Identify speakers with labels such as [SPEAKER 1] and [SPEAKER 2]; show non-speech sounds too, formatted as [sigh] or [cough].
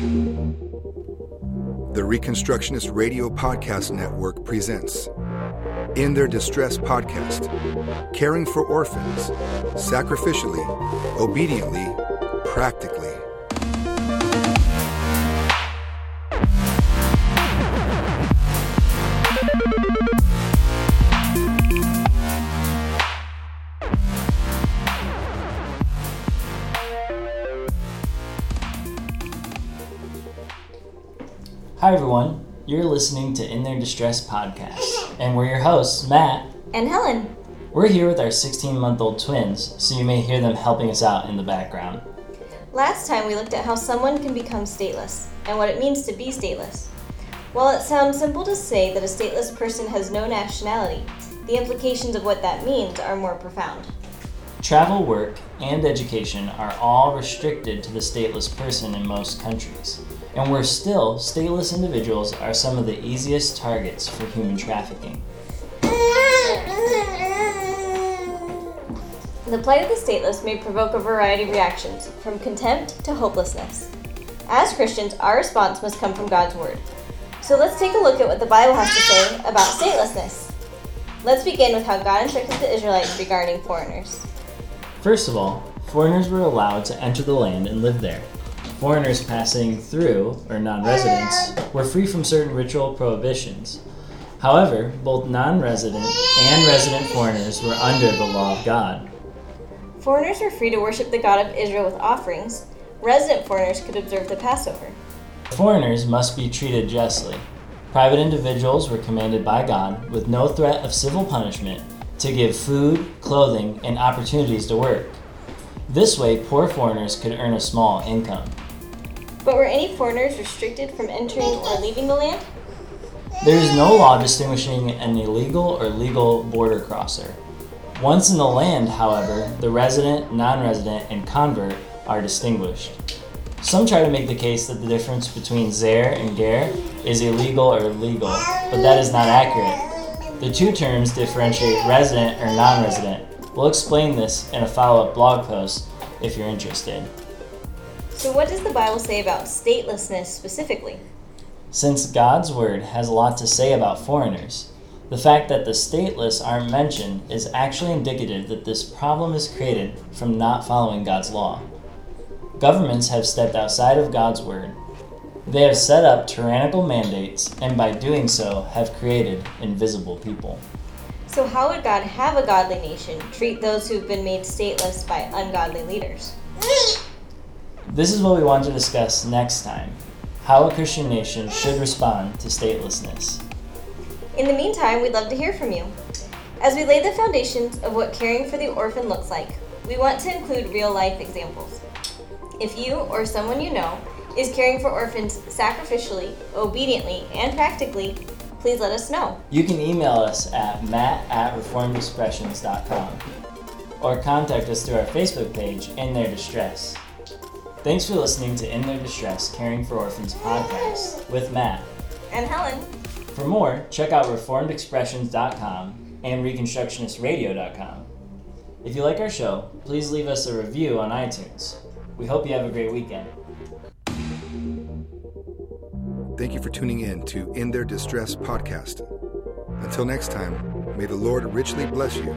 [SPEAKER 1] The Reconstructionist Radio Podcast Network presents In Their Distress Podcast Caring for Orphans, Sacrificially, Obediently, Practically.
[SPEAKER 2] Hi, everyone. You're listening to In Their Distress podcast, and we're your hosts, Matt.
[SPEAKER 3] And Helen.
[SPEAKER 2] We're here with our 16 month old twins, so you may hear them helping us out in the background.
[SPEAKER 3] Last time we looked at how someone can become stateless and what it means to be stateless. While it sounds simple to say that a stateless person has no nationality, the implications of what that means are more profound.
[SPEAKER 2] Travel, work, and education are all restricted to the stateless person in most countries. And worse still, stateless individuals are some of the easiest targets for human trafficking.
[SPEAKER 3] The plight of the stateless may provoke a variety of reactions, from contempt to hopelessness. As Christians, our response must come from God's Word. So let's take a look at what the Bible has to say about statelessness. Let's begin with how God instructed the Israelites regarding foreigners.
[SPEAKER 2] First of all, foreigners were allowed to enter the land and live there. Foreigners passing through, or non residents, were free from certain ritual prohibitions. However, both non resident and resident foreigners were under the law of God.
[SPEAKER 3] Foreigners were free to worship the God of Israel with offerings. Resident foreigners could observe the Passover.
[SPEAKER 2] Foreigners must be treated justly. Private individuals were commanded by God, with no threat of civil punishment, to give food, clothing, and opportunities to work. This way, poor foreigners could earn a small income.
[SPEAKER 3] But were any foreigners restricted from entering or leaving the land?
[SPEAKER 2] There is no law distinguishing an illegal or legal border crosser. Once in the land, however, the resident, non resident, and convert are distinguished. Some try to make the case that the difference between zar and ger is illegal or legal, but that is not accurate. The two terms differentiate resident or non resident. We'll explain this in a follow up blog post if you're interested.
[SPEAKER 3] So, what does the Bible say about statelessness specifically?
[SPEAKER 2] Since God's Word has a lot to say about foreigners, the fact that the stateless aren't mentioned is actually indicative that this problem is created from not following God's law. Governments have stepped outside of God's Word. They have set up tyrannical mandates, and by doing so, have created invisible people.
[SPEAKER 3] So, how would God have a godly nation treat those who've been made stateless by ungodly leaders? [laughs]
[SPEAKER 2] This is what we want to discuss next time how a Christian nation should respond to statelessness.
[SPEAKER 3] In the meantime, we'd love to hear from you. As we lay the foundations of what caring for the orphan looks like, we want to include real life examples. If you or someone you know is caring for orphans sacrificially, obediently, and practically, please let us know.
[SPEAKER 2] You can email us at matt at reformedexpressions.com or contact us through our Facebook page, In Their Distress. Thanks for listening to In Their Distress Caring for Orphans podcast with Matt.
[SPEAKER 3] And Helen.
[SPEAKER 2] For more, check out reformedexpressions.com and reconstructionistradio.com. If you like our show, please leave us a review on iTunes. We hope you have a great weekend.
[SPEAKER 1] Thank you for tuning in to In Their Distress podcast. Until next time, may the Lord richly bless you.